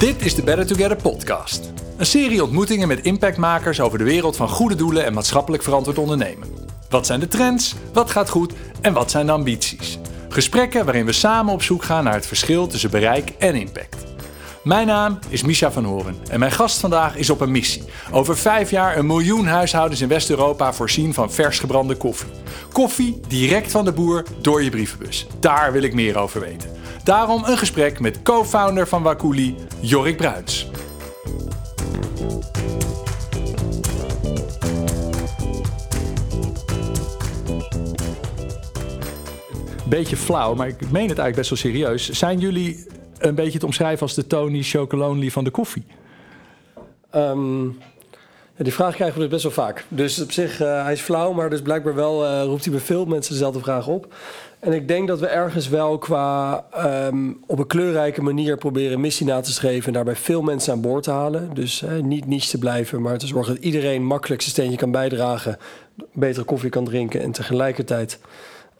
Dit is de Better Together podcast. Een serie ontmoetingen met impactmakers over de wereld van goede doelen en maatschappelijk verantwoord ondernemen. Wat zijn de trends? Wat gaat goed? En wat zijn de ambities? Gesprekken waarin we samen op zoek gaan naar het verschil tussen bereik en impact. Mijn naam is Misha van Horen en mijn gast vandaag is op een missie. Over vijf jaar een miljoen huishoudens in West-Europa voorzien van vers gebrande koffie. Koffie direct van de boer door je brievenbus. Daar wil ik meer over weten. Daarom een gesprek met co-founder van Wakuli, Jorik Bruins. Beetje flauw, maar ik meen het eigenlijk best wel serieus. Zijn jullie een beetje te omschrijven als de Tony Chocolonely van de koffie? Ehm, die vraag krijgen we dus best wel vaak. Dus op zich, uh, hij is flauw, maar dus blijkbaar wel uh, roept hij bij veel mensen dezelfde vraag op. En ik denk dat we ergens wel qua um, op een kleurrijke manier proberen missie na te streven en daarbij veel mensen aan boord te halen. Dus uh, niet niche te blijven, maar te zorgen dat iedereen makkelijk zijn steentje kan bijdragen, betere koffie kan drinken en tegelijkertijd.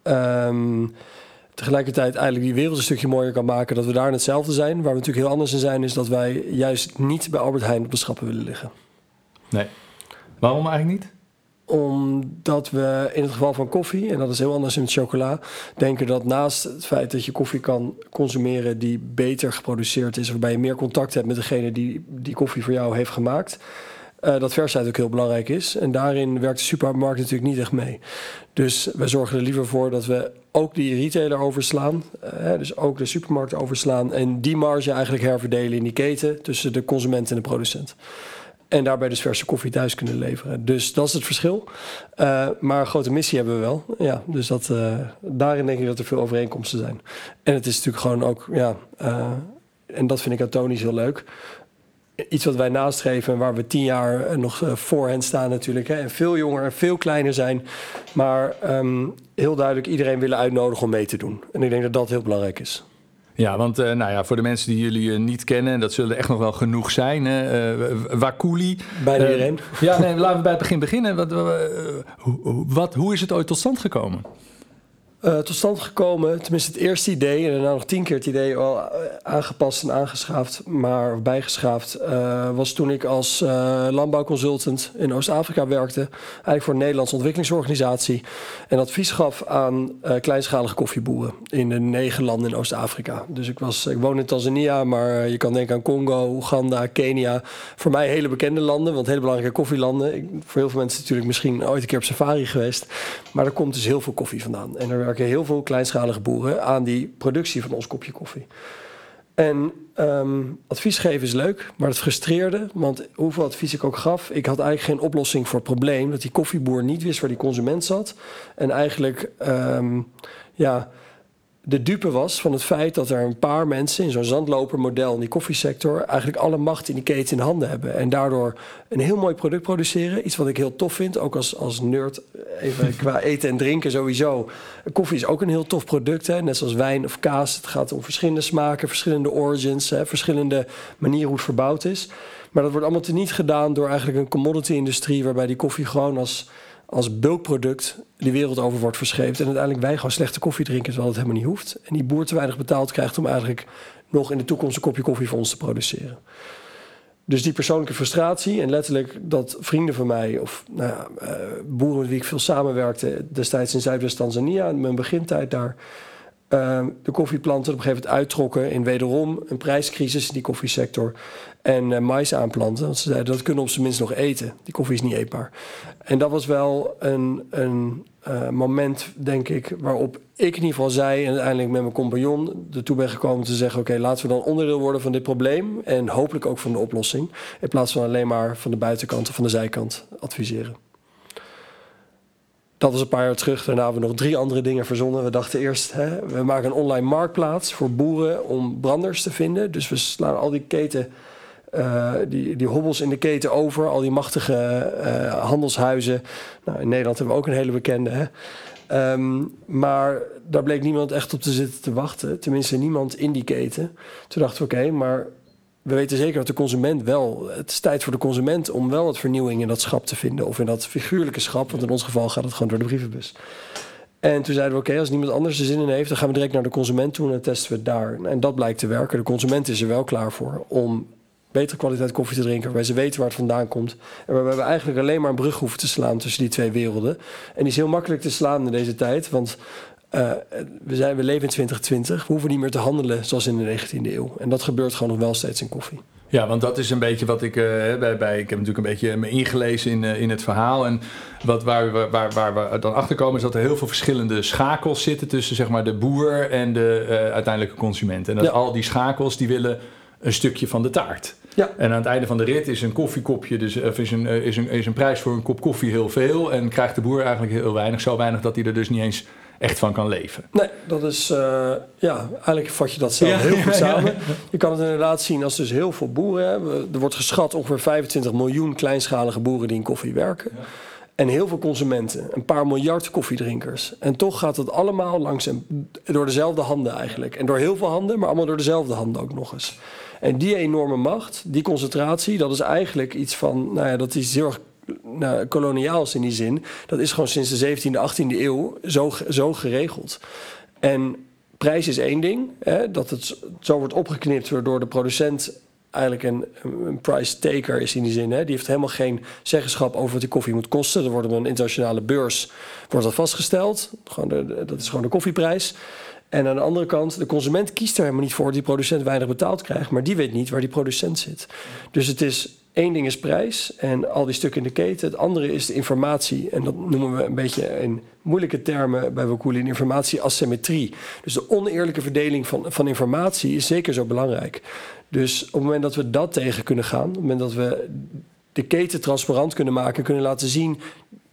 Um, tegelijkertijd eigenlijk die wereld een stukje mooier kan maken. Dat we daar hetzelfde zijn. Waar we natuurlijk heel anders in zijn, is dat wij juist niet bij Albert Heijn op de schappen willen liggen. Nee. Waarom eigenlijk niet? Omdat we in het geval van koffie, en dat is heel anders in het chocola, denken dat naast het feit dat je koffie kan consumeren die beter geproduceerd is, waarbij je meer contact hebt met degene die die koffie voor jou heeft gemaakt, uh, dat versheid ook heel belangrijk is. En daarin werkt de supermarkt natuurlijk niet echt mee. Dus we zorgen er liever voor dat we ook die retailer overslaan. Uh, dus ook de supermarkt overslaan. En die marge eigenlijk herverdelen in die keten tussen de consument en de producent. En daarbij dus verse koffie thuis kunnen leveren. Dus dat is het verschil. Uh, maar een grote missie hebben we wel. Ja, dus dat, daarin denk ik dat er veel overeenkomsten zijn. En het is natuurlijk gewoon ook, ja, en dat vind ik aan Tony heel leuk iets wat wij nastreven en waar we tien jaar eh, nog eh, voor hen staan natuurlijk. Hè, en veel jonger en veel kleiner zijn. Maar um, heel duidelijk iedereen willen uitnodigen om mee te doen. En ik denk dat dat heel belangrijk is. Ja, want uh, nou ja, voor de mensen die jullie uh, niet kennen, en dat zullen er echt nog wel genoeg zijn. Uh, Wakuli. Bijna iedereen. Ja, nee, laten we bij het begin beginnen. Wat, wat, hoe is het ooit tot stand gekomen? Uh, tot stand gekomen, tenminste het eerste idee en daarna nog tien keer het idee al uh, aangepast en aangeschaafd, maar bijgeschaafd, uh, was toen ik als landbouwconsultant in Oost-Afrika werkte, eigenlijk voor een Nederlandse ontwikkelingsorganisatie en advies gaf aan kleinschalige koffieboeren in de negen landen in Oost-Afrika. Dus ik, was, ik woon in Tanzania, maar je kan denken aan Congo, Oeganda, Kenia. Voor mij hele bekende landen, want hele belangrijke koffielanden. Ik, voor heel veel mensen natuurlijk misschien ooit een keer op safari geweest, maar er komt dus heel veel koffie vandaan. En er heel veel kleinschalige boeren aan die productie van ons kopje koffie. En um, advies geven is leuk, maar het frustreerde. Want hoeveel advies ik ook gaf, ik had eigenlijk geen oplossing voor het probleem. Dat die koffieboer niet wist waar die consument zat. En eigenlijk, um, ja, de dupe was van het feit dat er een paar mensen in zo'n zandlopermodel in die koffiesector eigenlijk alle macht in die keten in handen hebben. En daardoor een heel mooi product produceren. Iets wat ik heel tof vind, ook als, als nerd, even qua eten en drinken sowieso. Koffie is ook een heel tof product, hè? net zoals wijn of kaas. Het gaat om verschillende smaken, verschillende origins, hè? verschillende manieren hoe het verbouwd is. Maar dat wordt allemaal teniet gedaan door eigenlijk een commodity-industrie waarbij die koffie gewoon als als bulkproduct de wereld over wordt verscheept. En uiteindelijk wij gewoon slechte koffie drinken, terwijl het helemaal niet hoeft. En die boer te weinig betaald krijgt om eigenlijk nog in de toekomst een kopje koffie voor ons te produceren. Dus die persoonlijke frustratie en letterlijk dat vrienden van mij, of nou ja, uh, boeren met wie ik veel samenwerkte, destijds in Zuidwest-Tanzania, mijn begintijd daar, de koffieplanten op een gegeven moment uittrokken in wederom een prijscrisis in die koffiesector. En uh, mais aanplanten, want ze zeiden dat kunnen op zijn minst nog eten. Die koffie is niet eetbaar. En dat was wel een, een uh, moment, denk ik, waarop ik in ieder geval zei... en uiteindelijk met mijn compagnon ertoe ben gekomen te zeggen... oké, laten we dan onderdeel worden van dit probleem... en hopelijk ook van de oplossing... in plaats van alleen maar van de buitenkant of van de zijkant adviseren. Dat was een paar jaar terug. Daarna hebben we nog drie andere dingen verzonnen. We dachten eerst, hè, we maken een online marktplaats voor boeren om branders te vinden. Dus we slaan al die keten, uh, die, die hobbels in de keten over. Al die machtige uh, handelshuizen. Nou, in Nederland hebben we ook een hele bekende. Hè. Um, maar daar bleek niemand echt op te zitten te wachten. Tenminste, niemand in die keten. Toen dachten we, oké, maar we weten zeker dat de consument wel. Het is tijd voor de consument om wel wat vernieuwing in dat schap te vinden. Of in dat figuurlijke schap, want in ons geval gaat het gewoon door de brievenbus. En toen zeiden we, oké, als niemand anders er zin in heeft... dan gaan we direct naar de consument toe en dan testen we het daar. En dat blijkt te werken. De consument is er wel klaar voor om betere kwaliteit koffie te drinken... waarbij ze weten waar het vandaan komt. En waarbij we eigenlijk alleen maar een brug hoeven te slaan tussen die twee werelden. En die is heel makkelijk te slaan in deze tijd, want... Uh, we, zijn, we leven in 2020. We hoeven niet meer te handelen zoals in de 19e eeuw. En dat gebeurt gewoon nog wel steeds in koffie. Ja, want dat is een beetje wat ik uh, bij, bij. Ik heb natuurlijk een beetje me ingelezen in, uh, in het verhaal. En wat, waar, we, waar, waar we dan achter komen is dat er heel veel verschillende schakels zitten tussen zeg maar, de boer en de uiteindelijke consument. En dat ja. al die schakels die willen een stukje van de taart. Ja. En aan het einde van de rit is een koffiekopje, dus of is een, is, een, is een prijs voor een kop koffie heel veel. En krijgt de boer eigenlijk heel weinig, zo weinig dat hij er dus niet eens echt van kan leven. Nee, dat is, uh, ja, eigenlijk vat je dat zelf ja, heel goed samen. Je kan het inderdaad zien als dus heel veel boeren hebben. Er wordt geschat ongeveer 25 miljoen kleinschalige boeren die in koffie werken. Ja. En heel veel consumenten, een paar miljard koffiedrinkers. En toch gaat het allemaal langs en door dezelfde handen eigenlijk. En door heel veel handen, maar allemaal door dezelfde handen ook nog eens. En die enorme macht, die concentratie, dat is eigenlijk iets van, nou ja, dat is heel erg nou, koloniaals in die zin. Dat is gewoon sinds de 17e, 18e eeuw zo, zo geregeld. En prijs is één ding. Hè, dat het zo wordt opgeknipt waardoor de producent eigenlijk een, een price taker is in die zin. Hè. Die heeft helemaal geen zeggenschap over wat die koffie moet kosten. Er wordt op een internationale beurs wordt dat vastgesteld. Gewoon dat is gewoon de koffieprijs. En aan de andere kant, de consument kiest er helemaal niet voor dat die producent weinig betaald krijgt, maar die weet niet waar die producent zit. Dus het is één ding is prijs en al die stukken in de keten. Het andere is de informatie. En dat noemen we een beetje in moeilijke termen bij Wakoolin informatie-asymmetrie. Dus de oneerlijke verdeling van, van informatie is zeker zo belangrijk. Dus op het moment dat we dat tegen kunnen gaan, op het moment dat we de keten transparant kunnen maken, kunnen laten zien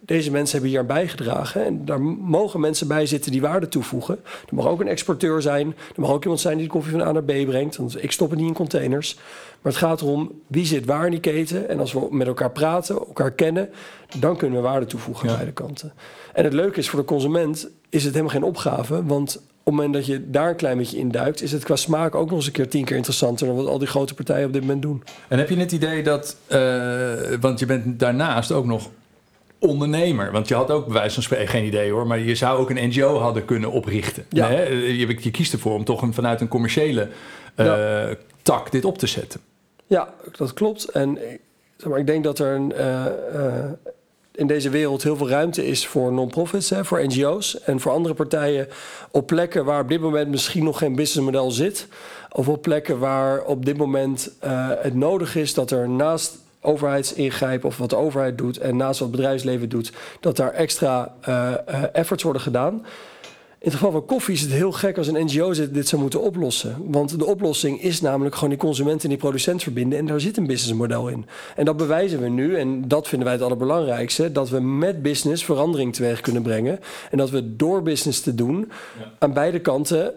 deze mensen hebben hier aan bijgedragen. En daar mogen mensen bij zitten die waarde toevoegen. Er mag ook een exporteur zijn. Er mag ook iemand zijn die de koffie van A naar B brengt. Want ik stop het niet in containers. Maar het gaat erom wie zit waar in die keten. En als we met elkaar praten, elkaar kennen, dan kunnen we waarde toevoegen aan beide kanten. En het leuke is voor de consument, is het helemaal geen opgave. Want op het moment dat je daar een klein beetje in duikt, is het qua smaak ook nog eens een keer tien keer interessanter dan wat al die grote partijen op dit moment doen. En heb je het idee dat, uh, want je bent daarnaast ook nog ondernemer. Want je had ook bij wijze van spreken geen idee hoor, maar je zou ook een NGO hadden kunnen oprichten. Ja. Hè? Je, je, kiest ervoor om toch een, vanuit een commerciële uh, ja. tak dit op te zetten. Ja, dat klopt. En zeg maar, ik denk dat er een, uh, uh, in deze wereld heel veel ruimte is voor non-profits, hè, voor NGO's en voor andere partijen op plekken waar op dit moment misschien nog geen businessmodel zit. Of op plekken waar op dit moment het nodig is dat er naast overheidsingrijpen of wat de overheid doet en naast wat het bedrijfsleven doet, dat daar extra uh, uh, efforts worden gedaan. In het geval van koffie is het heel gek als een NGO dit zou moeten oplossen. Want de oplossing is namelijk gewoon die consument en die producent verbinden. En daar zit een businessmodel in. En dat bewijzen we nu, en dat vinden wij het allerbelangrijkste, dat we met business verandering teweeg kunnen brengen. En dat we door business te doen ja. aan beide kanten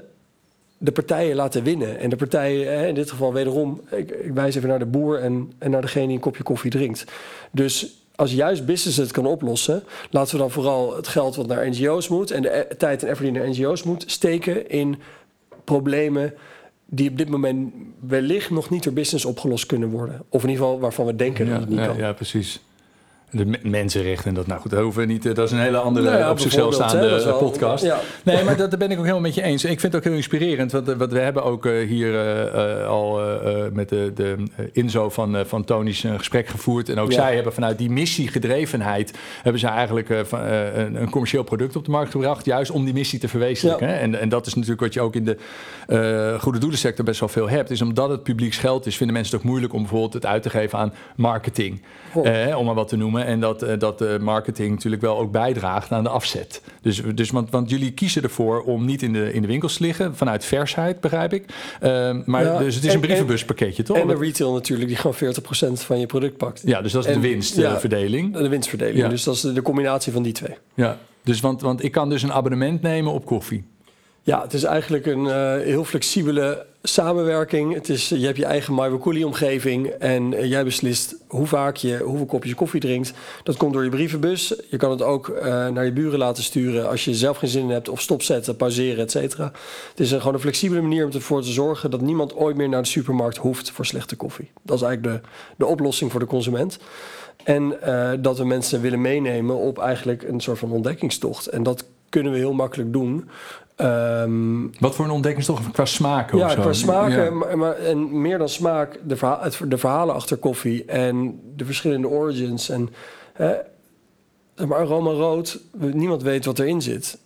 de partijen laten winnen. En de partijen, in dit geval wederom, ik, ik wijs even naar de boer en, en naar degene die een kopje koffie drinkt. Dus als juist business het kan oplossen, laten we dan vooral het geld wat naar NGO's moet en de e-, tijd en effort die naar NGO's moet, steken in problemen die op dit moment wellicht nog niet door business opgelost kunnen worden. Of in ieder geval waarvan we denken ja, dat het niet ja, kan. Ja, precies de mensenrechten en dat. Nou goed, dat hoeven we niet. Dat is een hele andere nou ja, op zichzelf staande wel, podcast. Ja. Nee, maar dat, daar ben ik ook helemaal met je eens. Ik vind het ook heel inspirerend. Want, want we hebben ook hier uh, al uh, met de, de inzo van, van Tony's een gesprek gevoerd. En ook ja. zij hebben vanuit die missiegedrevenheid... hebben ze eigenlijk een, een, commercieel product op de markt gebracht. Juist om die missie te verwezenlijken. En, en dat is natuurlijk wat je ook in de goede doelensector best wel veel hebt. Is omdat het publieks geld is, vinden mensen het ook moeilijk... om bijvoorbeeld het uit te geven aan marketing. om maar wat te noemen. En dat, uh, dat de marketing natuurlijk wel ook bijdraagt aan de afzet. Dus, dus want, want jullie kiezen ervoor om niet in de, in de winkels te liggen, vanuit versheid, begrijp ik. Uh, maar ja, dus het is en, een brievenbuspakketje, toch? En de retail natuurlijk, die gewoon 40% van je product pakt. Ja, dus dat is en, de winstverdeling. Ja, de winstverdeling. Ja. Dus dat is de, de combinatie van die twee. Ja, dus want, want ik kan dus een abonnement nemen op koffie. Ja, het is eigenlijk een uh, heel flexibele samenwerking. Het is, je hebt je eigen MyWakuli-omgeving en uh, jij beslist hoe vaak je hoeveel kopjes koffie drinkt. Dat komt door je brievenbus. Je kan het ook uh, naar je buren laten sturen als je zelf geen zin in hebt of stopzetten, pauzeren, et cetera. Het is een, gewoon een flexibele manier om ervoor te zorgen dat niemand ooit meer naar de supermarkt hoeft voor slechte koffie. Dat is eigenlijk de, de oplossing voor de consument. En dat we mensen willen meenemen op eigenlijk een soort van ontdekkingstocht. En dat kunnen we heel makkelijk doen. Ehm, Wat voor een ontdekkingstocht qua smaken ja, of zo? qua smaken, Ja. maar, maar- en meer dan smaak, de, verha- het, de verhalen achter koffie en de verschillende origins. En hè, maar aroma rood, niemand weet wat erin zit.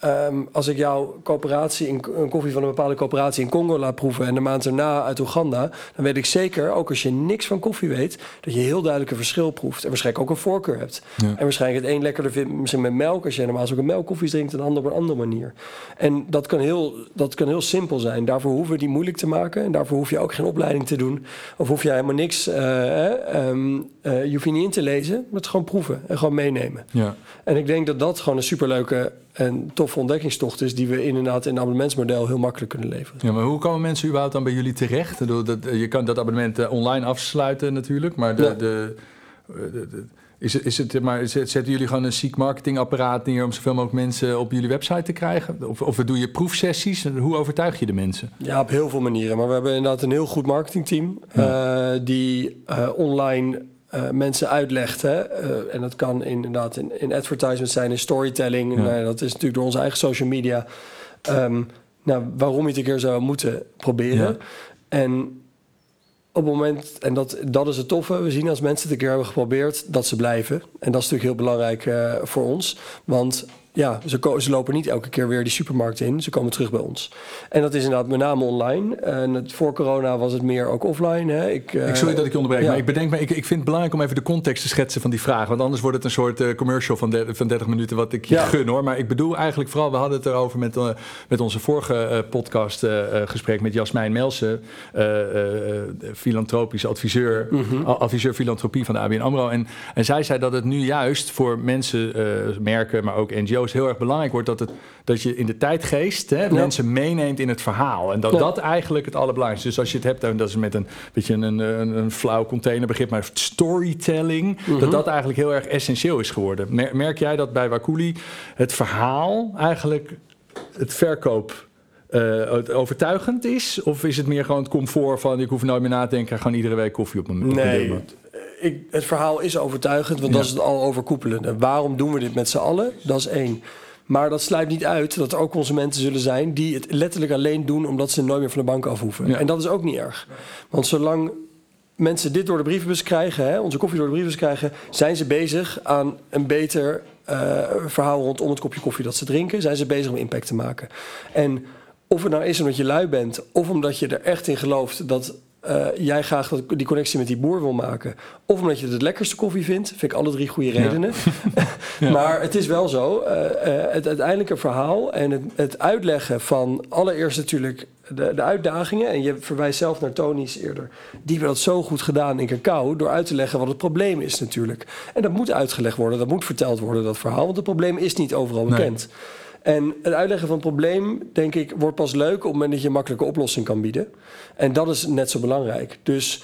Ehm, als ik jouw coöperatie, in, een koffie van een bepaalde coöperatie in Congo laat proeven en de maand erna uit Oeganda, dan weet ik zeker, ook als je niks van koffie weet, dat je heel duidelijk een verschil proeft en waarschijnlijk ook een voorkeur hebt. Ja. En waarschijnlijk het een lekkerder vindt misschien met melk, als je normaal ook een melkkoffie drinkt, en de ander op een andere manier. En dat kan, heel, dat kan heel simpel zijn. Daarvoor hoeven we die moeilijk te maken en daarvoor hoef je ook geen opleiding te doen. Of hoef je helemaal niks, eh, je hoeft je niet in te lezen, maar het gewoon proeven en gewoon meenemen. Ja. En ik denk dat dat gewoon een superleuke en toffe ontdekkingstocht is... die we inderdaad in het abonnementsmodel heel makkelijk kunnen leveren. ja, maar hoe komen mensen überhaupt dan bij jullie terecht? Dat, je kan dat abonnement eh, online afsluiten natuurlijk, maar de... Ja. de, eh, de- de- is het, is het, maar zet- zetten jullie gewoon een ziek marketingapparaat neer om zoveel mogelijk mensen op jullie website te krijgen? Of, of doe je proefsessies? Hoe overtuig je de mensen? Ja, op heel veel manieren. Maar we hebben inderdaad een heel goed marketingteam... eh, die eh, online eh, mensen uitlegt. Hè? Eh, en dat kan inderdaad in, in advertisement zijn, in storytelling. Ja. Nou, dat is natuurlijk door onze eigen social media. Ehm, nou, waarom je het een keer zou moeten proberen. Ja. En op het moment, en dat, dat is het toffe, we zien als mensen het een keer hebben geprobeerd, dat ze blijven. En dat is natuurlijk heel belangrijk eh, voor ons. Want ja, ze, lopen niet elke keer weer die supermarkt in. Ze komen terug bij ons. En dat is inderdaad met name online. En het, voor corona was het meer ook offline. Hè. Ik, eh, Ik sorry dat ik je onderbreek, ja. maar ik bedenk me, ik, ik vind het belangrijk om even de context te schetsen van die vraag. Want anders wordt het een soort eh, commercial van, de- van 30 minuten wat ik je Ja. gun hoor. Maar ik bedoel eigenlijk vooral, we hadden het erover met, eh, met onze vorige eh, podcast eh, eh, gesprek met Jasmijn Melsen, eh, eh, eh, filantropisch adviseur, Mhm. adviseur filantropie van de ABN AMRO. En, en zij zei dat het nu juist voor mensen, eh, merken, maar ook NGO's heel erg belangrijk wordt dat, het, dat je in de tijdgeest hè, mensen meeneemt in het verhaal. En dat Ja. dat eigenlijk het allerbelangrijkste is. Dus als je het hebt, en dat is met een beetje een, een, een flauw containerbegrip, maar storytelling, dat dat eigenlijk heel erg essentieel is geworden. Mer- Merk jij dat bij Wakuli het verhaal eigenlijk het verkoop eh, het overtuigend is? Of is het meer gewoon het comfort van ik hoef nooit meer na te denken, gewoon iedere week koffie op mijn Nee? Ik, het verhaal is overtuigend, want Ja. dat is het al overkoepelende. Waarom doen we dit met z'n allen? Dat is één. Maar dat sluit niet uit dat er ook consumenten zullen zijn die het letterlijk alleen doen omdat ze nooit meer van de bank af hoeven. Ja. En dat is ook niet erg. Want zolang mensen dit door de brievenbus krijgen, hè, onze koffie door de brievenbus krijgen, zijn ze bezig aan een beter eh, verhaal rondom het kopje koffie dat ze drinken. Zijn ze bezig om impact te maken. En of het nou is omdat je lui bent, of omdat je er echt in gelooft dat eh, jij graag dat, die connectie met die boer wil maken, of omdat je het het lekkerste koffie vindt, vind ik alle drie goede redenen. Maar het is wel zo, eh, eh, het uiteindelijke verhaal en het, het uitleggen van allereerst natuurlijk de, de uitdagingen. En je verwijst zelf naar Tony's eerder. Die hebben dat zo goed gedaan in cacao door uit te leggen wat het probleem is natuurlijk. En dat moet uitgelegd worden, dat moet verteld worden, dat verhaal. Want het probleem is niet overal Nee. En het uitleggen van het probleem, denk ik, wordt pas leuk op het moment dat je een makkelijke oplossing kan bieden. En dat is net zo belangrijk. Dus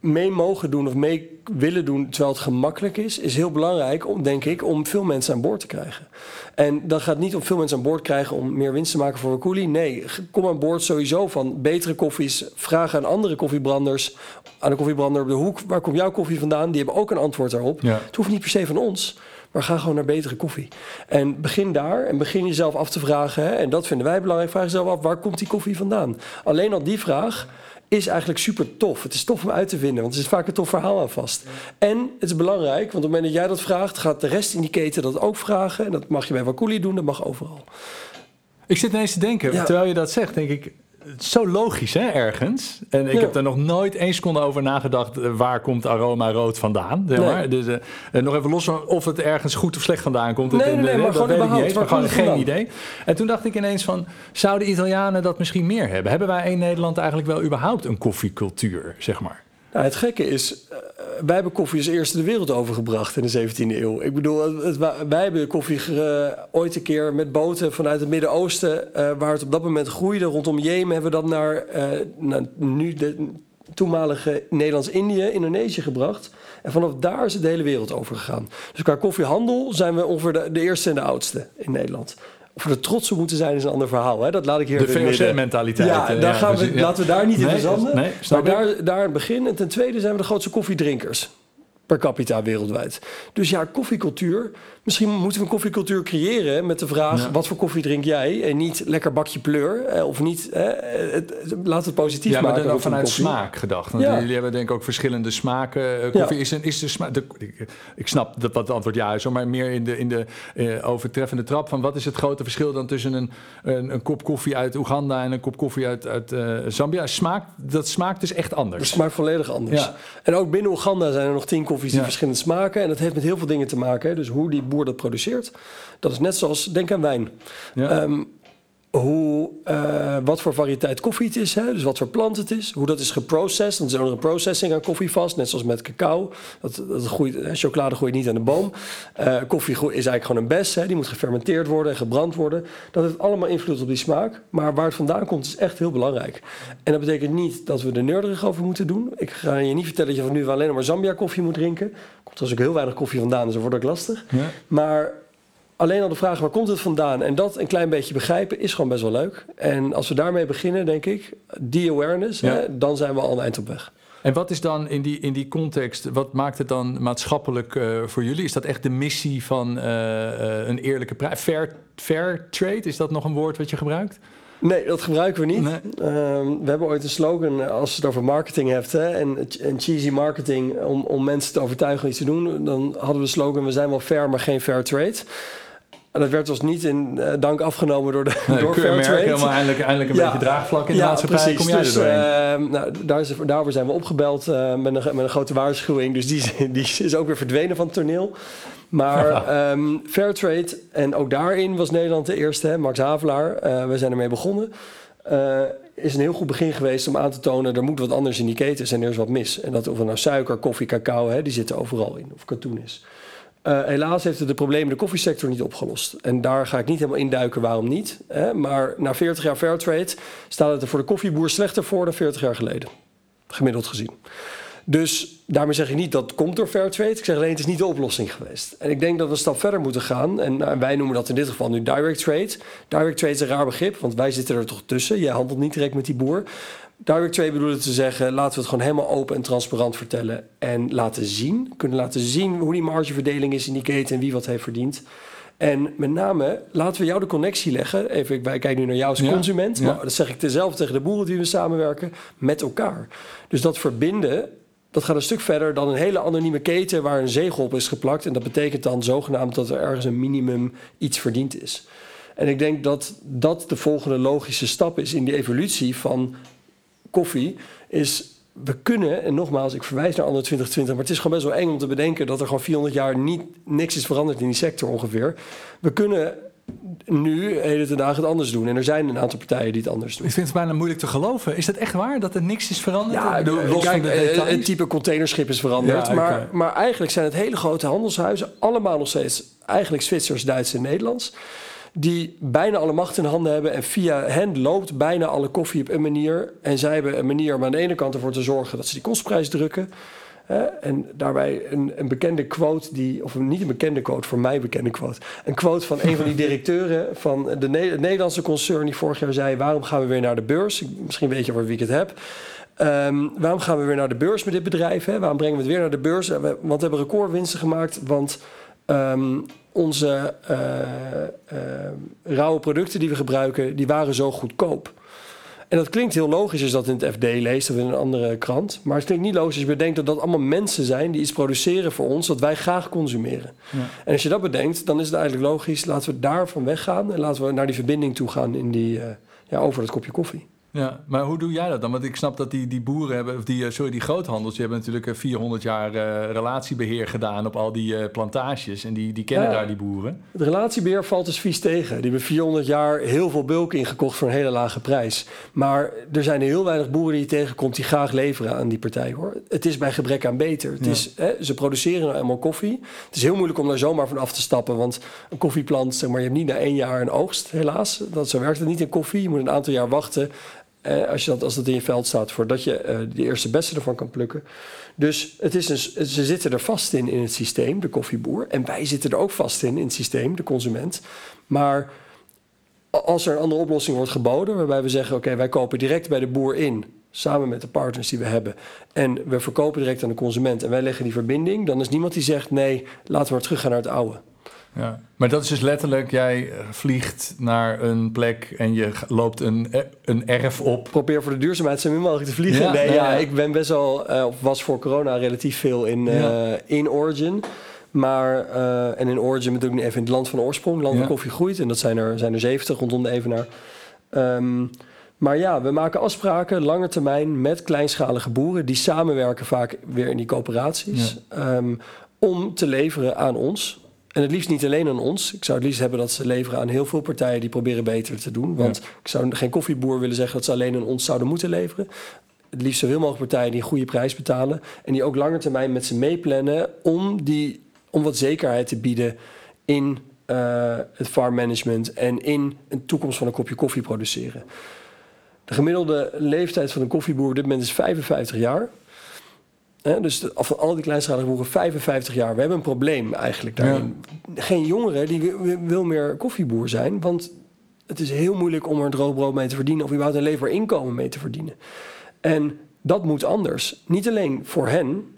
mee mogen doen of mee willen doen terwijl het gemakkelijk is, is heel belangrijk, om, denk ik, om veel mensen aan boord te krijgen. En dat gaat niet om veel mensen aan boord krijgen om meer winst te maken voor Wakuli. Nee, kom aan boord sowieso van betere koffies. Vraag aan andere koffiebranders, aan de koffiebrander op de hoek, waar komt jouw koffie vandaan? Die hebben ook een antwoord daarop. Ja. Het hoeft niet per se van ons. Maar ga gewoon naar betere koffie. En begin daar en begin jezelf af te vragen. Hè, en dat vinden wij belangrijk. Vraag jezelf af, waar komt die koffie vandaan? Alleen al die vraag is eigenlijk super tof. Het is tof om uit te vinden, want er zit vaak een tof verhaal aan vast. En het is belangrijk, want op het moment dat jij dat vraagt... gaat de rest in die keten dat ook vragen. En dat mag je bij Wakuli doen, dat mag overal. Ik zit ineens te denken, Ja. terwijl je dat zegt, denk ik, het is zo logisch hè, ergens. En ik Ja. heb er nog nooit één seconde over nagedacht, eh, waar komt aroma rood vandaan? Zeg Nee. maar. Dus, eh, eh, nog even los van of het ergens goed of slecht vandaan komt. Nee, Dat- nee, nee, eh, maar dat gewoon weet ik niet gewoon geen idee. En toen dacht ik ineens van, zouden Italianen dat misschien meer hebben? Hebben wij in Nederland eigenlijk wel überhaupt een koffiecultuur, zeg maar? Nou, het gekke is, eh, wij hebben koffie als eerste de wereld overgebracht in de 17e eeuw. Ik bedoel, het- wij hebben koffie ge- ooit een keer met boten vanuit het Midden-Oosten, eh, waar het op dat moment groeide, rondom Jemen, hebben we dat naar, eh, naar nu de toenmalige Nederlands-Indië, Indonesië gebracht. En vanaf daar is het de hele wereld overgegaan. Dus qua koffiehandel zijn we ongeveer de eerste en de oudste in Nederland. Of we er trots op moeten zijn is een ander verhaal. Hè? Dat laat ik hier De. VOC-mentaliteit. Ja, eh, daar gaan we, ja. laten we daar niet in verzanden. nee, maar daar, daar het begin. En ten tweede zijn we de grootste koffiedrinkers. per capita wereldwijd. Dus ja, koffiecultuur. Misschien moeten we een koffiecultuur creëren met de vraag: wat voor koffie drink jij? En niet lekker bakje pleur. Eh, of niet. Eh, het, laat het positief ja, maken. Maar dan vanuit smaak gedacht. Want jullie hebben denk ik ook verschillende smaken. Uh, koffie is, een, is de smaak. ik, ik, snap dat wat het antwoord ja is, maar meer in de, in de uh, overtreffende trap van wat is het grote verschil dan tussen een, een, een kop koffie uit Oeganda en een kop koffie uit, uit Zambia? Smaak, dat smaakt dus echt anders. Het smaakt volledig anders. En ook binnen Oeganda zijn er nog tien koffies die verschillend smaken. En dat heeft met heel veel dingen te maken. Dus hoe die boer dat produceert. Dat is net zoals, denk aan wijn. Ja. Um, hoe, uh, wat voor variëteit koffie het is, hè? dus wat voor plant het is, hoe dat is geprocessed. Dan is er een processing aan koffie vast, net zoals met cacao. Dat, dat groeit, hè? chocolade groeit niet aan de boom. Uh, koffie is eigenlijk gewoon een bes, hè? die moet gefermenteerd worden en gebrand worden. Dat heeft allemaal invloed op die smaak. Maar waar het vandaan komt is echt heel belangrijk. En dat betekent niet dat we er nerdig over moeten doen. Ik ga je niet vertellen dat je van nu alleen maar Zambia koffie moet drinken. Er komt er ook heel weinig koffie vandaan, dus dat wordt ook lastig. Ja. Maar alleen al de vraag waar komt het vandaan en dat een klein beetje begrijpen is gewoon best wel leuk. En als we daarmee beginnen, denk ik, die awareness, hè, dan zijn we al een eind op weg. En wat is dan in die, in die context, wat maakt het dan maatschappelijk uh, voor jullie? Is dat echt de missie van uh, uh, een eerlijke prijs? Fair, fair trade, is dat nog een woord wat je gebruikt? Nee, dat gebruiken we niet. Nee. Uh, we hebben ooit een slogan als je het over marketing hebt hè, en, en cheesy marketing om, om mensen te overtuigen iets te doen. Dan hadden we de slogan: we zijn wel fair, maar geen fair trade. En dat werd ons niet in uh, dank afgenomen door de nee, door Fairtrade. helemaal eindelijk, eindelijk een beetje draagvlak in de ja, maatschappij. Precies. Kom jij dus, er uh, nou, daar is, daarvoor zijn we opgebeld uh, met, een, met een grote waarschuwing. Dus die, die is ook weer verdwenen van het toneel. Maar um, Fairtrade, en ook daarin was Nederland de eerste, hè, Max Havelaar. we zijn ermee begonnen. is een heel goed begin geweest om aan te tonen... er moet wat anders in die ketens en er is wat mis. En dat of nou suiker, koffie, cacao, hè, die zitten overal in. Of katoen is. Uh, helaas heeft het de problemen in de koffiesector niet opgelost. En daar ga ik niet helemaal induiken waarom niet. Hè? Maar na 40 jaar Fairtrade staat het er voor de koffieboer slechter voor dan 40 jaar geleden. Gemiddeld gezien. Dus daarmee zeg ik niet dat komt door Fairtrade. Ik zeg alleen het is niet de oplossing geweest. En ik denk dat we een stap verder moeten gaan. En nou, wij noemen dat in dit geval nu direct trade. Direct trade is een raar begrip, want wij zitten er toch tussen. Jij handelt niet direct met die boer. Direct trade bedoelde te zeggen, laten we het gewoon helemaal open en transparant vertellen. En laten zien, kunnen laten zien hoe die margeverdeling is in die keten en wie wat heeft verdiend. En met name, laten we jou de connectie leggen. Even, wij kijken nu naar jou als consument. Maar dat zeg ik dezelfde tegen de boeren die we samenwerken. Met elkaar. Dus dat verbinden, dat gaat een stuk verder dan een hele anonieme keten... waar een zegel op is geplakt. En dat betekent dan zogenaamd dat er ergens een minimum iets verdiend is. En ik denk dat dat de volgende logische stap is in die evolutie van koffie, is we kunnen, en nogmaals, ik verwijs naar andere 2020, maar het is gewoon best wel eng om te bedenken dat er gewoon 400 jaar niet, niks is veranderd in die sector ongeveer. We kunnen nu, hele ten dagen, het anders doen. En er zijn een aantal partijen die het anders doen. Ik vind het bijna moeilijk te geloven. Is dat echt waar, dat er niks is veranderd? Ja, los kijk, van de eh, het type containerschip is veranderd. maar, maar eigenlijk zijn het hele grote handelshuizen allemaal nog steeds eigenlijk Zwitsers, Duits en Nederlands die bijna alle macht in handen hebben. En via hen loopt bijna alle koffie op een manier. En zij hebben een manier om aan de ene kant ervoor te zorgen dat ze die kostprijs drukken. en daarbij een, een, bekende quote, die, of niet een bekende quote, voor mij bekende quote. Een quote van een van die directeuren van de het Nederlandse concern die vorig jaar zei: Waarom gaan we weer naar de beurs? Misschien weet je waar wie ik het heb. Um, waarom gaan we weer naar de beurs met dit bedrijf? Hè? Waarom brengen we het weer naar de beurs? Want we hebben recordwinsten gemaakt. Want um, onze uh, uh, rauwe producten die we gebruiken, die waren zo goedkoop. En dat klinkt heel logisch als dat in het FD leest of in een andere krant. Maar het klinkt niet logisch als je bedenkt dat dat allemaal mensen zijn die iets produceren voor ons, dat wij graag consumeren. Ja. En als je dat bedenkt, dan is het eigenlijk logisch, laten we daarvan weggaan en laten we naar die verbinding toe gaan in die, uh, ja, over dat kopje koffie. Ja, maar hoe doe jij dat dan? Want ik snap dat die, die boeren hebben, of die, eh, sorry, die groothandels, die hebben natuurlijk 400 jaar uh, relatiebeheer gedaan op al die uh, plantages. En die, die kennen daar die boeren. Het relatiebeheer valt dus vies tegen. Die hebben 400 jaar heel veel bulk ingekocht voor een hele lage prijs. Maar er zijn heel weinig boeren die je tegenkomt die graag leveren aan die partij hoor. Het is bij gebrek aan beter. Het is, hè, ze produceren nou eenmaal koffie. Het is heel moeilijk om daar zomaar van af te stappen. Want een koffieplant, zeg maar, je hebt niet na één jaar een oogst, helaas. Dat, zo werkt het niet in koffie. Je moet een aantal jaar wachten uh, als, je dat, als dat in je veld staat, voordat je uh, de eerste beste ervan kan plukken. Dus het is een, ze zitten er vast in in het systeem, de koffieboer. En wij zitten er ook vast in in het systeem, de consument. Maar als er een andere oplossing wordt geboden, waarbij we zeggen: oké, wij kopen direct bij de boer in. samen met de partners die we hebben, en we verkopen direct aan de consument en wij leggen die verbinding, dan is niemand die zegt nee, laten we maar teruggaan naar het oude. Ja, maar dat is dus letterlijk, jij vliegt naar een plek en je loopt een, eh, een erf op. Probeer voor de duurzaamheid zo min mogelijk te vliegen. Ja, nee, nee, ja, ik ben best wel, eh, of was voor corona relatief veel in, eh, in Origin. Maar, eh, en in Origin bedoel ik nu even in het land van oorsprong, land waar koffie groeit. En dat zijn er, zijn er 70 rondom de Evenaar. Ehm, maar ja, we maken afspraken lange termijn met kleinschalige boeren. Die samenwerken vaak weer in die coöperaties. ehm, om te leveren aan ons. En het liefst niet alleen aan ons. Ik zou het liefst hebben dat ze leveren aan heel veel partijen die proberen beter te doen. Want ik zou geen koffieboer willen zeggen dat ze alleen aan ons zouden moeten leveren. Het liefst zoveel mogelijk partijen die een goede prijs betalen. En die ook langer termijn met ze meeplannen om, die, om wat zekerheid te bieden in eh, het farm management en in een toekomst van een kopje koffie produceren. De gemiddelde leeftijd van een koffieboer op dit moment is 55 jaar. Dus de- van al die kleinschalige boeren 55 jaar. We hebben een probleem eigenlijk daarin. Geen jongere die wil, wil meer koffieboer zijn. Want het is heel moeilijk om er droog brood mee te verdienen... of überhaupt een leefbaar inkomen mee te verdienen. En dat moet anders. Niet alleen voor hen,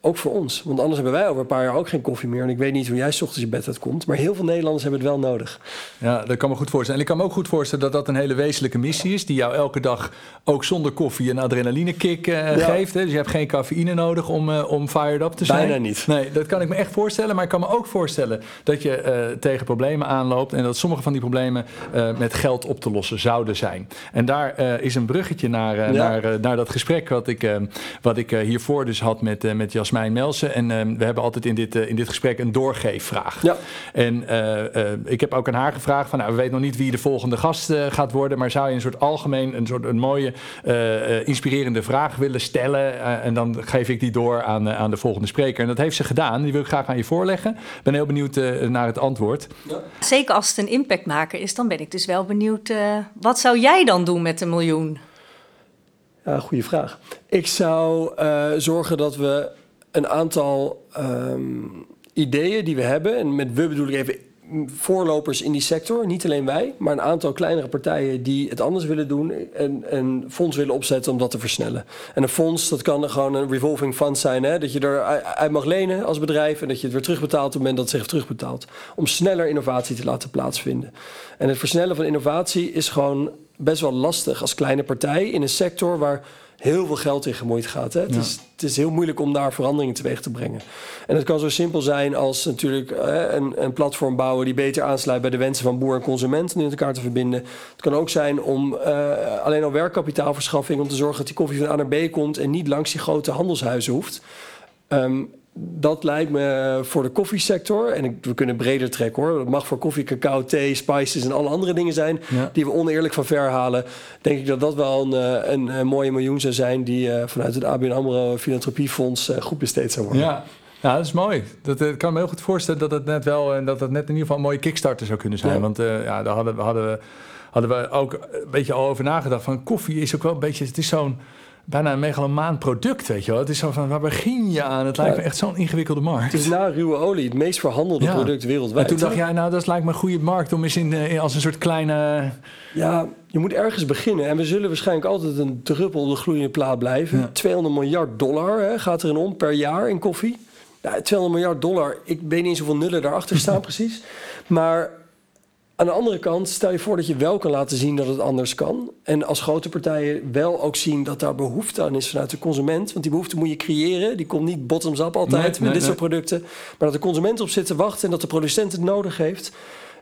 ook voor ons. Want anders hebben wij over een paar jaar ook geen koffie meer. En ik weet niet hoe jij 's ochtends je bed uitkomt. Maar heel veel Nederlanders hebben het wel nodig. Ja, dat kan me goed voorstellen. En ik kan me ook goed voorstellen dat dat een hele wezenlijke missie is... die jou elke dag ook zonder koffie een adrenalinekick eh, Ja. geeft. Hè? Dus je hebt geen cafeïne nodig om, eh, om fired up te zijn. Bijna niet. Nee, dat kan ik me echt voorstellen. Maar ik kan me ook voorstellen dat je eh, tegen problemen aanloopt... en dat sommige van die problemen met geld op te lossen zouden zijn. En daar is een bruggetje naar, Ja. naar, naar dat gesprek... wat ik, wat ik hiervoor dus had met, eh, Jasmijn Melsen. En eh, we hebben altijd in dit, eh, in dit gesprek een doorgeefvraag. Ja. En eh, eh, ik heb ook aan haar gevraagd van, nou, we weten nog niet wie de volgende gast gaat worden, maar zou je een soort algemeen, een soort een mooie, eh, eh, inspirerende vraag willen stellen? En dan geef ik die door aan, aan de volgende spreker. En dat heeft ze gedaan. Die wil ik graag aan je voorleggen. Ik ben heel benieuwd naar het antwoord. Zeker als het een impactmaker is, dan ben ik dus wel benieuwd. eh, wat zou jij dan doen met een miljoen? Ja, goede vraag. Ik zou eh, zorgen dat we een aantal ehm, ideeën die we hebben, en met we bedoel ik even voorlopers in die sector, niet alleen wij, maar een aantal kleinere partijen die het anders willen doen en een fonds willen opzetten om dat te versnellen. En een fonds, dat kan gewoon een revolving fund zijn, hè? dat je er uit mag lenen als bedrijf en dat je het weer terugbetaalt op het moment dat het zich terugbetaalt. Om sneller innovatie te laten plaatsvinden. En het versnellen van innovatie is gewoon best wel lastig als kleine partij in een sector waar heel veel geld in gemoeid gaat. Hè? Het, is, het is heel moeilijk om daar veranderingen teweeg te brengen. En het kan zo simpel zijn als natuurlijk eh, een, een platform bouwen die beter aansluit bij de wensen van boer en consument en in elkaar te verbinden. Het kan ook zijn om eh, alleen al werkkapitaalverschaffing om te zorgen dat die koffie van A naar B komt en niet langs die grote handelshuizen hoeft. Ehm, dat lijkt me voor de koffiesector, en we kunnen breder trekken hoor. Dat mag voor koffie, cacao, thee, spices en alle andere dingen zijn Ja. die we oneerlijk van ver halen. Denk ik dat dat wel een, eh, een, een mooie miljoen zou zijn die eh, vanuit het ABN AMRO Filantropiefonds eh, goed besteed zou worden. Ja. Ja, dat is mooi. Dat, eh, ik kan me heel goed voorstellen dat het net wel eh, dat het net in ieder geval een mooie kickstarter zou kunnen zijn. Ja. Want eh, ja, daar hadden we, hadden, we, hadden we ook een beetje al over nagedacht. Van koffie is ook wel een beetje, het is zo'n bijna een megalomaan product, weet je wel. Het is zo van, waar begin je aan? Het lijkt Ja. me echt zo'n ingewikkelde markt. Het is na ruwe olie het meest verhandelde Ja. product En wereldwijd. toen dacht jij, nou, dat lijkt me een goede markt om eens in, eh, als een soort kleine... Ja, je moet ergens beginnen. En we zullen waarschijnlijk altijd een druppel op de gloeiende plaat blijven. Ja. 200 miljard dollar hè, gaat erin om per jaar in koffie. Ja, 200 miljard dollar. Ik weet niet eens hoeveel nullen daarachter staan precies. Maar aan de andere kant, stel je voor dat je wel kan laten zien dat het anders kan. En als grote partijen wel ook zien dat daar behoefte aan is vanuit de consument. Want die behoefte moet je creëren. Die komt niet bottoms-up altijd Nee, met nee, dit soort producten. Maar dat de consument op zit te wachten en dat de producent het nodig heeft.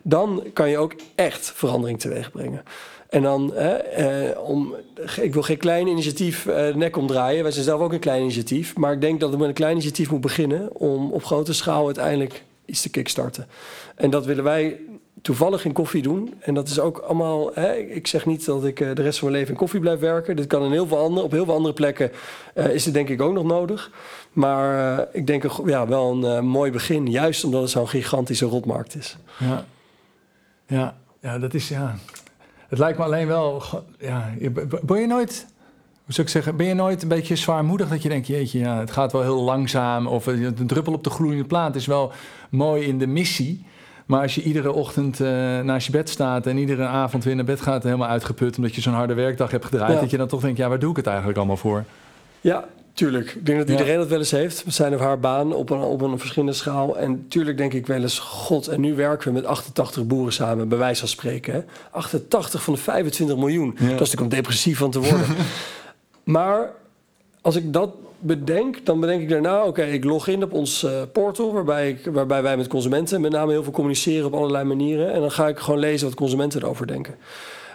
Dan kan je ook echt verandering teweeg brengen. En dan, hè, eh, om, ik wil geen klein initiatief eh, nek omdraaien. Wij zijn zelf ook een klein initiatief. Maar ik denk dat het met een klein initiatief moet beginnen... om op grote schaal uiteindelijk iets te kickstarten. En dat willen wij toevallig in koffie doen. En dat is ook allemaal... Hè, ik zeg niet dat ik eh, de rest van mijn leven in koffie blijf werken. Dit kan in heel veel andere, op heel veel andere plekken eh, is het denk ik ook nog nodig. Maar eh, ik denk ja, wel een mooi begin. Juist omdat het zo'n gigantische rotmarkt is. Ja, ja, ja dat is, ja... Het lijkt me alleen wel, ja, ben je nooit... Hoe zou ik zeggen, ben je nooit een beetje zwaarmoedig dat je denkt, jeetje, ja, het gaat wel heel langzaam of een druppel op de gloeiende plaat is wel mooi in de missie, Maar als je iedere ochtend uh, naast je bed staat en iedere avond weer naar bed gaat, helemaal uitgeput omdat je zo'n harde werkdag hebt gedraaid, dat je dan toch denkt, ja, waar doe ik het eigenlijk allemaal voor? Ja, tuurlijk. Ik denk dat iedereen dat wel eens heeft. We zijn of haar baan op een, op een verschillende schaal. En tuurlijk denk ik wel eens, god, en nu werken we met 88 boeren samen, bij wijze van spreken. Hè? 88 van de 25 miljoen. Dat is natuurlijk om depressief van te worden. maar als ik dat bedenk, dan bedenk ik daarna, oké, ik log in op ons uh, portal, waarbij, ik, waarbij wij met consumenten met name heel veel communiceren op allerlei manieren. En dan ga ik gewoon lezen wat consumenten erover denken.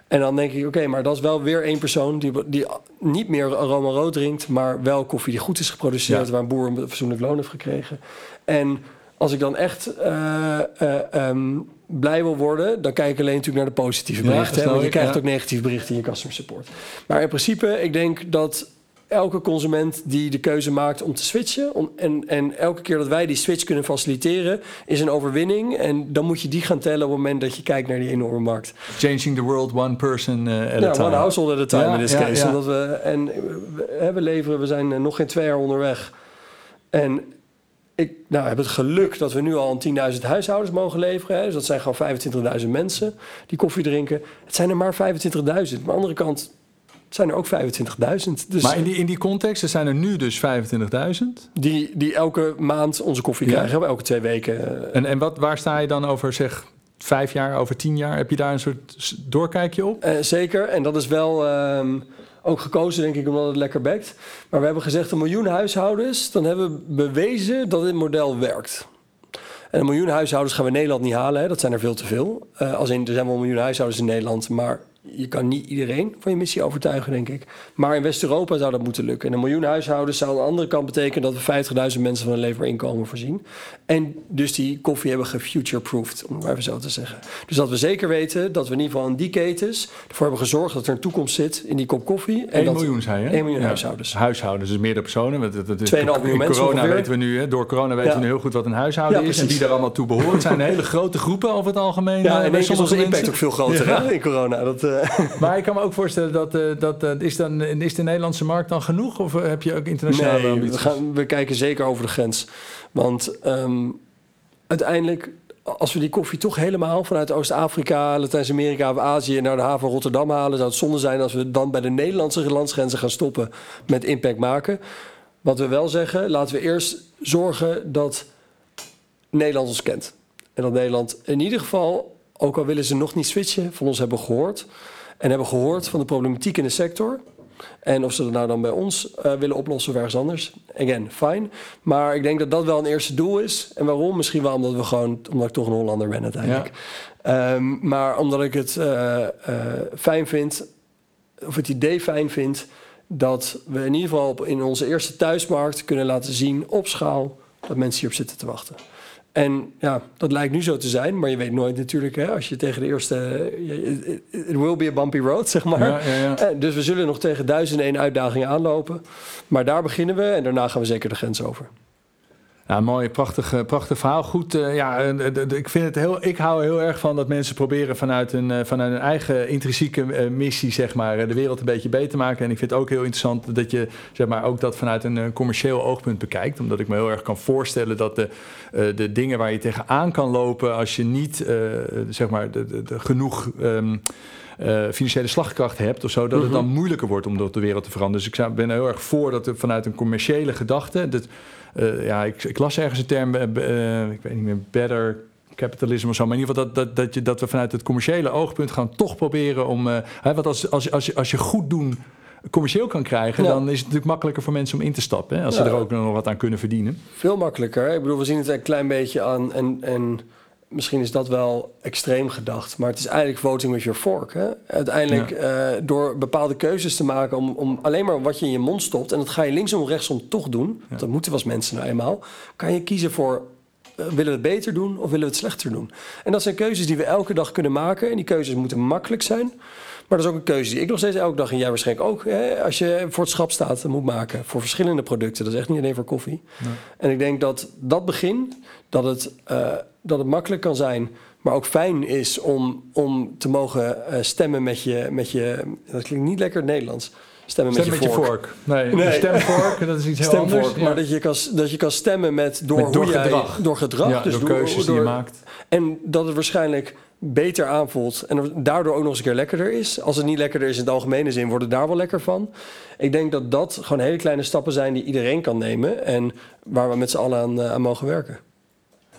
En dan denk ik, oké, maar dat is wel weer één persoon die, die niet meer aroma rood drinkt, maar wel koffie die goed is geproduceerd, waar een boer een fatsoenlijk loon heeft gekregen. En als ik dan echt uh, uh, um, blij wil worden, dan kijk ik alleen natuurlijk naar de positieve berichten. Ja, want je krijgt ook negatieve berichten in je customer support. Maar in principe, ik denk dat elke consument die de keuze maakt om te switchen. Om, en, en elke keer dat wij die switch kunnen faciliteren, is een overwinning. En dan moet je die gaan tellen op het moment dat je kijkt naar die enorme markt. Changing the world one person uh, at ja, a time. one household at a time in this case. Omdat we, en we, we leveren, we zijn eh, nog geen twee jaar onderweg. En ik nou, heb het geluk dat we nu al 10.000 huishoudens mogen leveren. Hè. Dus dat zijn gewoon 25.000 mensen die koffie drinken. Het zijn er maar 25.000. Maar aan de andere kant zijn er ook 25.000. Dus maar in die, in die context, er zijn er nu dus 25.000? Die, die elke maand onze koffie ja. krijgen, elke twee weken. En, en wat, waar sta je dan over, zeg, vijf jaar, over tien jaar? Heb je daar een soort doorkijkje op? Uh, zeker, en dat is wel um, ook gekozen, denk ik, omdat het lekker bekt. Maar we hebben gezegd, een miljoen huishoudens, dan hebben we bewezen dat dit model werkt. En een miljoen huishoudens gaan we in Nederland niet halen, hè. dat zijn er veel te veel. Uh, als in, er zijn wel een miljoen huishoudens in Nederland, maar je kan niet iedereen van je missie overtuigen, denk ik. Maar in West-Europa zou dat moeten lukken. En een miljoen huishoudens zou aan de andere kant betekenen dat we 50.000 mensen van een leverinkomen voorzien. En dus die koffie hebben gefuture-proofed, om het maar even zo te zeggen. Dus dat we zeker weten dat we in ieder geval in die ketens ervoor hebben gezorgd dat er een toekomst zit in die kop koffie. En 1 miljoen, zei je? 1 miljoen ja. huishoudens. Huishoudens, dus meerdere personen. 2,5 miljoen mensen corona weten we nu, hè, door corona weten ja. we nu heel goed wat een huishouden ja, is en wie daar allemaal toe behoort. Het zijn hele grote groepen over het algemeen. Ja, en is onze impact ook veel groter hè, in corona. Dat, uh... Maar ik kan me ook voorstellen dat, uh, dat uh, is, dan, is de Nederlandse markt dan genoeg? Of heb je ook internationale nee, ambities? We, gaan, we kijken zeker over de grens. Want um, uiteindelijk, als we die koffie toch helemaal vanuit Oost-Afrika, Latijns-Amerika of Azië naar de haven Rotterdam halen, zou het zonde zijn als we dan bij de Nederlandse landsgrenzen gaan stoppen met impact maken. Wat we wel zeggen, laten we eerst zorgen dat Nederland ons kent. En dat Nederland in ieder geval, ook al willen ze nog niet switchen, van ons hebben gehoord. En hebben gehoord van de problematiek in de sector. En of ze dat nou dan bij ons uh, willen oplossen of ergens anders. Again, fine. Maar ik denk dat dat wel een eerste doel is. En waarom? Misschien wel omdat we gewoon, omdat ik toch een Hollander ben uiteindelijk. Ja. Um, maar omdat ik het uh, uh, fijn vind, of het idee fijn vind, dat we in ieder geval in onze eerste thuismarkt kunnen laten zien op schaal dat mensen hierop zitten te wachten. En ja, dat lijkt nu zo te zijn, maar je weet nooit natuurlijk, hè, als je tegen de eerste. It will be a bumpy road, zeg maar. Ja, ja, ja. Dus we zullen nog tegen duizenden één uitdagingen aanlopen. Maar daar beginnen we en daarna gaan we zeker de grens over. Ja, mooi, prachtig, prachtig verhaal. Goed, uh, ja, ik, vind het heel, ik hou heel erg van dat mensen proberen vanuit een, vanuit een eigen intrinsieke missie, zeg maar, de wereld een beetje beter te maken. En ik vind het ook heel interessant dat je, zeg maar, ook dat vanuit een commercieel oogpunt bekijkt. Omdat ik me heel erg kan voorstellen dat de, de dingen waar je tegenaan kan lopen als je niet, zeg maar, de, de, de genoeg. Um, uh, financiële slagkracht hebt of zo, dat het dan moeilijker wordt om de wereld te veranderen. Dus ik ben er heel erg voor dat er vanuit een commerciële gedachte, dat, uh, ja, ik, ik, las ergens een term, uh, ik weet niet meer, better capitalism of zo. Maar in ieder geval dat, dat, dat, je, dat we vanuit het commerciële oogpunt gaan toch proberen om. Uh, hè, want als, als, als, je, als je goed doen commercieel kan krijgen, ja. dan is het natuurlijk makkelijker voor mensen om in te stappen. Hè, als ja. ze er ook nog wat aan kunnen verdienen. Veel makkelijker. Ik bedoel, we zien het een klein beetje aan. En, en misschien is dat wel extreem gedacht, maar het is eigenlijk voting with your fork. Hè? Uiteindelijk ja. uh, door bepaalde keuzes te maken om, om alleen maar wat je in je mond stopt, en dat ga je linksom rechtsom toch doen, ja. dat moeten we als mensen nou eenmaal, kan je kiezen voor uh, willen we het beter doen of willen we het slechter doen. En dat zijn keuzes die we elke dag kunnen maken en die keuzes moeten makkelijk zijn. Maar dat is ook een keuze die ik nog steeds elke dag en jij waarschijnlijk ook, hè, als je voor het schap staat, moet maken voor verschillende producten. Dat is echt niet alleen voor koffie. Nee. En ik denk dat dat begin, dat het, uh, dat het makkelijk kan zijn, maar ook fijn is om, om te mogen uh, stemmen met je, met je, dat klinkt niet lekker Nederlands, Stemmen Stem met je vork. Nee, Nee. stemvork, dat is iets heel Stemvork, anders. Ja. maar dat je, kan, dat je kan stemmen met door, Met door hoe jij- gedrag. door gedrag. Ja, dus door keuzes die je maakt. En dat het waarschijnlijk beter aanvoelt en daardoor ook nog eens een keer lekkerder is. Als het niet lekkerder is in het algemene zin, wordt het daar wel lekker van. Ik denk dat dat gewoon hele kleine stappen zijn die iedereen kan nemen en waar we met z'n allen aan, eh, aan mogen werken.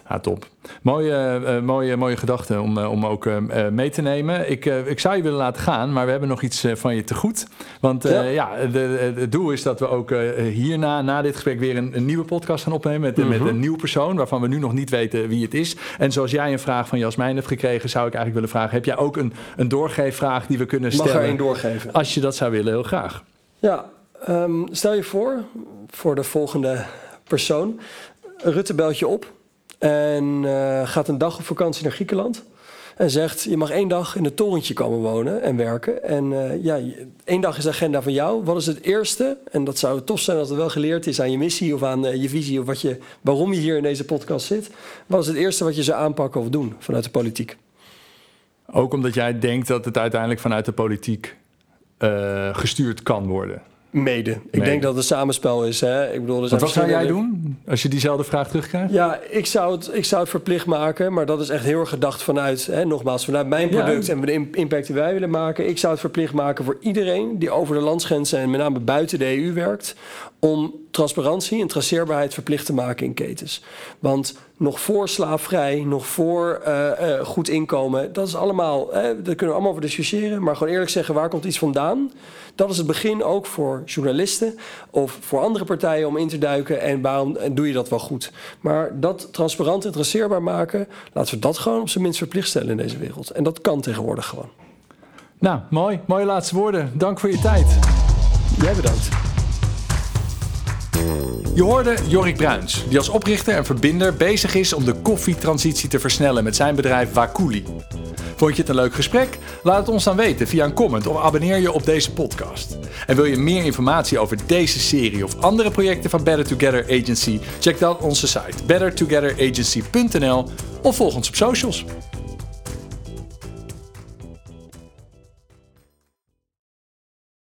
Ja, top. Mooie, eh, mooie, mooie gedachte om, eh, om ook eh, eh, mee te nemen. Ik, eh, ik zou je willen laten gaan, maar we hebben nog iets eh, van je te goed. Want eh, Ja. ja, de, de- het doel is dat we ook eh, hierna, na dit gesprek, weer een, een nieuwe podcast gaan opnemen. Met, met een nieuwe persoon waarvan we nu nog niet weten wie het is. En zoals jij een vraag van Jasmijn hebt gekregen, zou ik eigenlijk willen vragen: heb jij ook een, een doorgeefvraag die we kunnen mag stellen? er één doorgeven. Als je dat zou willen, heel graag. Ja, ehm, stel je voor, voor de volgende persoon. Rutte belt je op en eh, gaat een dag op vakantie naar Griekenland. En zegt, je mag één dag in het torentje komen wonen en werken. En eh, ja, één dag is de agenda van jou. Wat is het eerste, en dat zou tof zijn als het wel geleerd is aan je missie... of aan eh, je visie of wat je, waarom je hier in deze podcast zit. Wat is het eerste wat je zou aanpakken of doen vanuit de politiek? Ook omdat jij denkt dat het uiteindelijk vanuit de politiek gestuurd kan worden. Mede. Ik Mede. denk dat het een samenspel is. Hè? Ik bedoel, er zijn wat zou jij doen als je diezelfde vraag terugkrijgt? Ja, ik zou, het, ik zou het verplicht maken, maar dat is echt heel erg gedacht vanuit, hè, nogmaals, vanuit mijn Ja. product en de im- impact die wij willen maken. Ik zou het verplicht maken voor iedereen die over de landsgrenzen en met name buiten de EU werkt, om transparantie en traceerbaarheid verplicht te maken in ketens. Want nog voor slaafvrij, nog voor eh, eh, goed inkomen, dat is allemaal, hè, daar kunnen we allemaal over discussiëren, maar gewoon eerlijk zeggen, waar komt iets vandaan? Dat is het begin ook voor journalisten of voor andere partijen om in te duiken. En waarom en doe je dat wel goed? Maar dat transparant en traceerbaar maken, laten we dat gewoon op zijn minst verplicht stellen in deze wereld. En dat kan tegenwoordig gewoon. Nou, mooi. Mooie laatste woorden. Dank voor je tijd. Jij bedankt. Je hoorde Jorik Bruins, die als oprichter en verbinder bezig is om de koffietransitie te versnellen met zijn bedrijf Wakuli. Vond je het een leuk gesprek? Laat het ons dan weten via een comment of abonneer je op deze podcast. En wil je meer informatie over deze serie of andere projecten van Better Together Agency? Check dan onze site bettertogetheragency.nl of volg ons op socials.